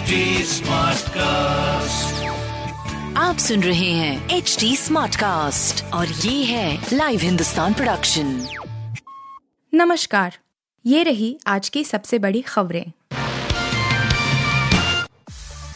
HD Smartcast. आप सुन रहे हैं एच डी स्मार्ट कास्ट और ये है लाइव हिंदुस्तान प्रोडक्शन नमस्कार ये रही आज की सबसे बड़ी खबरें।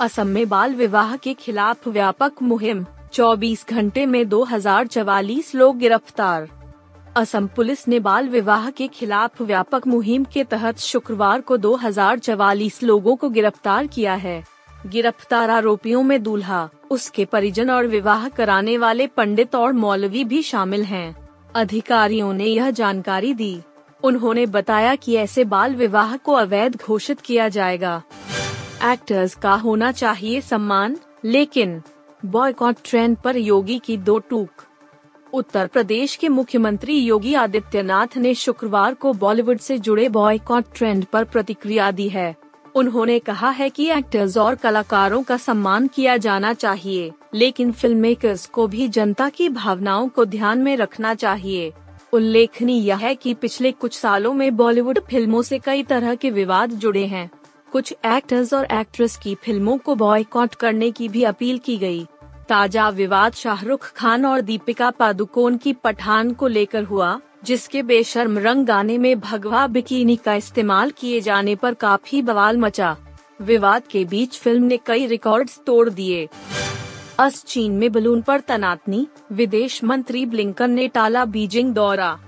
असम में बाल विवाह के खिलाफ व्यापक मुहिम 24 घंटे में 2044 लोग गिरफ़्तार। असम पुलिस ने बाल विवाह के खिलाफ व्यापक मुहिम के तहत शुक्रवार को 2044 लोगों को गिरफ़्तार किया है। गिरफ़्तार आरोपियों में दूल्हा, उसके परिजन और विवाह कराने वाले पंडित और मौलवी भी शामिल हैं। अधिकारियों ने यह जानकारी दी। उन्होंने बताया कि ऐसे बाल विवाह को अवैध घोषित किया जाएगा। एक्टर्स का होना चाहिए सम्मान, लेकिन बॉयकॉट ट्रेंड पर योगी की दो टूक उत्तर प्रदेश के मुख्यमंत्री योगी आदित्यनाथ ने शुक्रवार को बॉलीवुड से जुड़े बॉयकॉट ट्रेंड पर प्रतिक्रिया दी है। उन्होंने कहा है कि एक्टर्स और कलाकारों का सम्मान किया जाना चाहिए, लेकिन फ़िल्म मेकर्स को भी जनता की भावनाओं को ध्यान में रखना चाहिए। उल्लेखनीय है कि पिछले कुछ सालों में बॉलीवुड फ़िल्मों से कई तरह के विवाद जुड़े हैं। कुछ एक्टर्स और एक्ट्रेस की फ़िल्मों को बॉयकॉट करने की भी अपील की गई। ताज़ा विवाद शाहरुख खान और दीपिका पादुकोण की पठान को लेकर हुआ, जिसके बेशर्म रंग गाने में भगवा बिकिनी का इस्तेमाल किए जाने पर काफ़ी बवाल मचा। विवाद के बीच फ़िल्म ने कई रिकॉर्ड्स तोड़ दिए। अस चीन में बलून पर तनातनी, विदेश मंत्री ब्लिंकन ने टाला बीजिंग दौरा।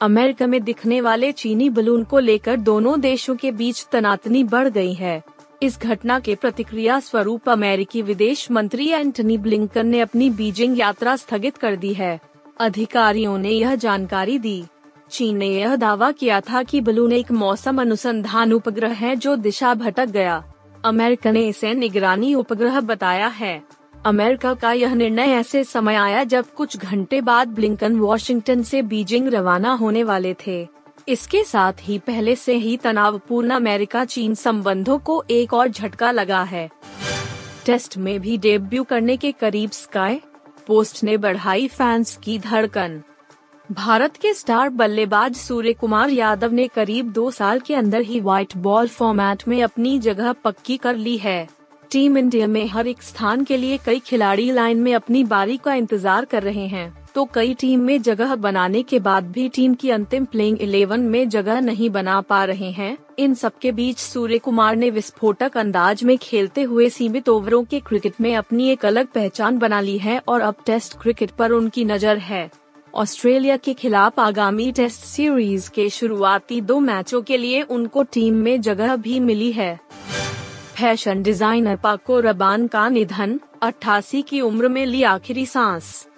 अमेरिका में दिखने वाले चीनी बलून को लेकर दोनों देशों के बीच तनातनी बढ़ गई है। इस घटना के प्रतिक्रिया स्वरूप अमेरिकी विदेश मंत्री एंटनी ब्लिंकन ने अपनी बीजिंग यात्रा स्थगित कर दी है। अधिकारियों ने यह जानकारी दी। चीन ने यह दावा किया था कि बलून एक मौसम अनुसंधान उपग्रह है जो दिशा भटक गया। अमेरिका ने इसे निगरानी उपग्रह बताया है। अमेरिका का यह निर्णय ऐसे समय आया जब कुछ घंटे बाद ब्लिंकन वॉशिंगटन से बीजिंग रवाना होने वाले थे। इसके साथ ही पहले से ही तनावपूर्ण अमेरिका चीन संबंधों को एक और झटका लगा है। टेस्ट में भी डेब्यू करने के करीब स्काई पोस्ट ने बढ़ाई फैंस की धड़कन। भारत के स्टार बल्लेबाज सूर्य कुमार यादव ने करीब दो साल के अंदर ही व्हाइट बॉल फॉर्मेट में अपनी जगह पक्की कर ली है। टीम इंडिया में हर एक स्थान के लिए कई खिलाड़ी लाइन में अपनी बारी का इंतज़ार कर रहे हैं। तो कई टीम में जगह बनाने के बाद भी टीम की अंतिम प्लेइंग इलेवन में जगह नहीं बना पा रहे हैं। इन सबके बीच सूर्य कुमार ने विस्फोटक अंदाज में खेलते हुए सीमित ओवरों के क्रिकेट में अपनी एक अलग पहचान बना ली है और अब टेस्ट क्रिकेट पर उनकी नज़र है। ऑस्ट्रेलिया के खिलाफ आगामी टेस्ट सीरीज़ के शुरुआती दो मैचों के लिए उनको टीम में जगह भी मिली है। फ़ैशन डिज़ाइनर पाको रबान का निधन 88 की उम्र में ली आखिरी सांस।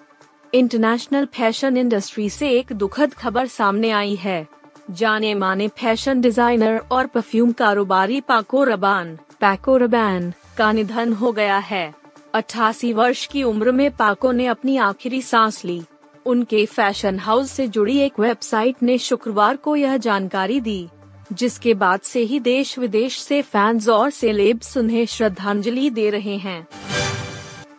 इंटरनेशनल फ़ैशन इंडस्ट्री से एक दुखद खबर सामने आई है। जाने माने फ़ैशन डिज़ाइनर और परफ्यूम कारोबारी पाको रबान। पैको रबान का निधन हो गया है। अट्ठासी वर्ष की उम्र में पाको ने अपनी आखिरी सांस ली। उनके फ़ैशन हाउस से जुड़ी एक वेबसाइट ने शुक्रवार को यह जानकारी दी, जिसके बाद से ही देश विदेश से फैंस और सेलेब्स उन्हें श्रद्धांजलि दे रहे हैं।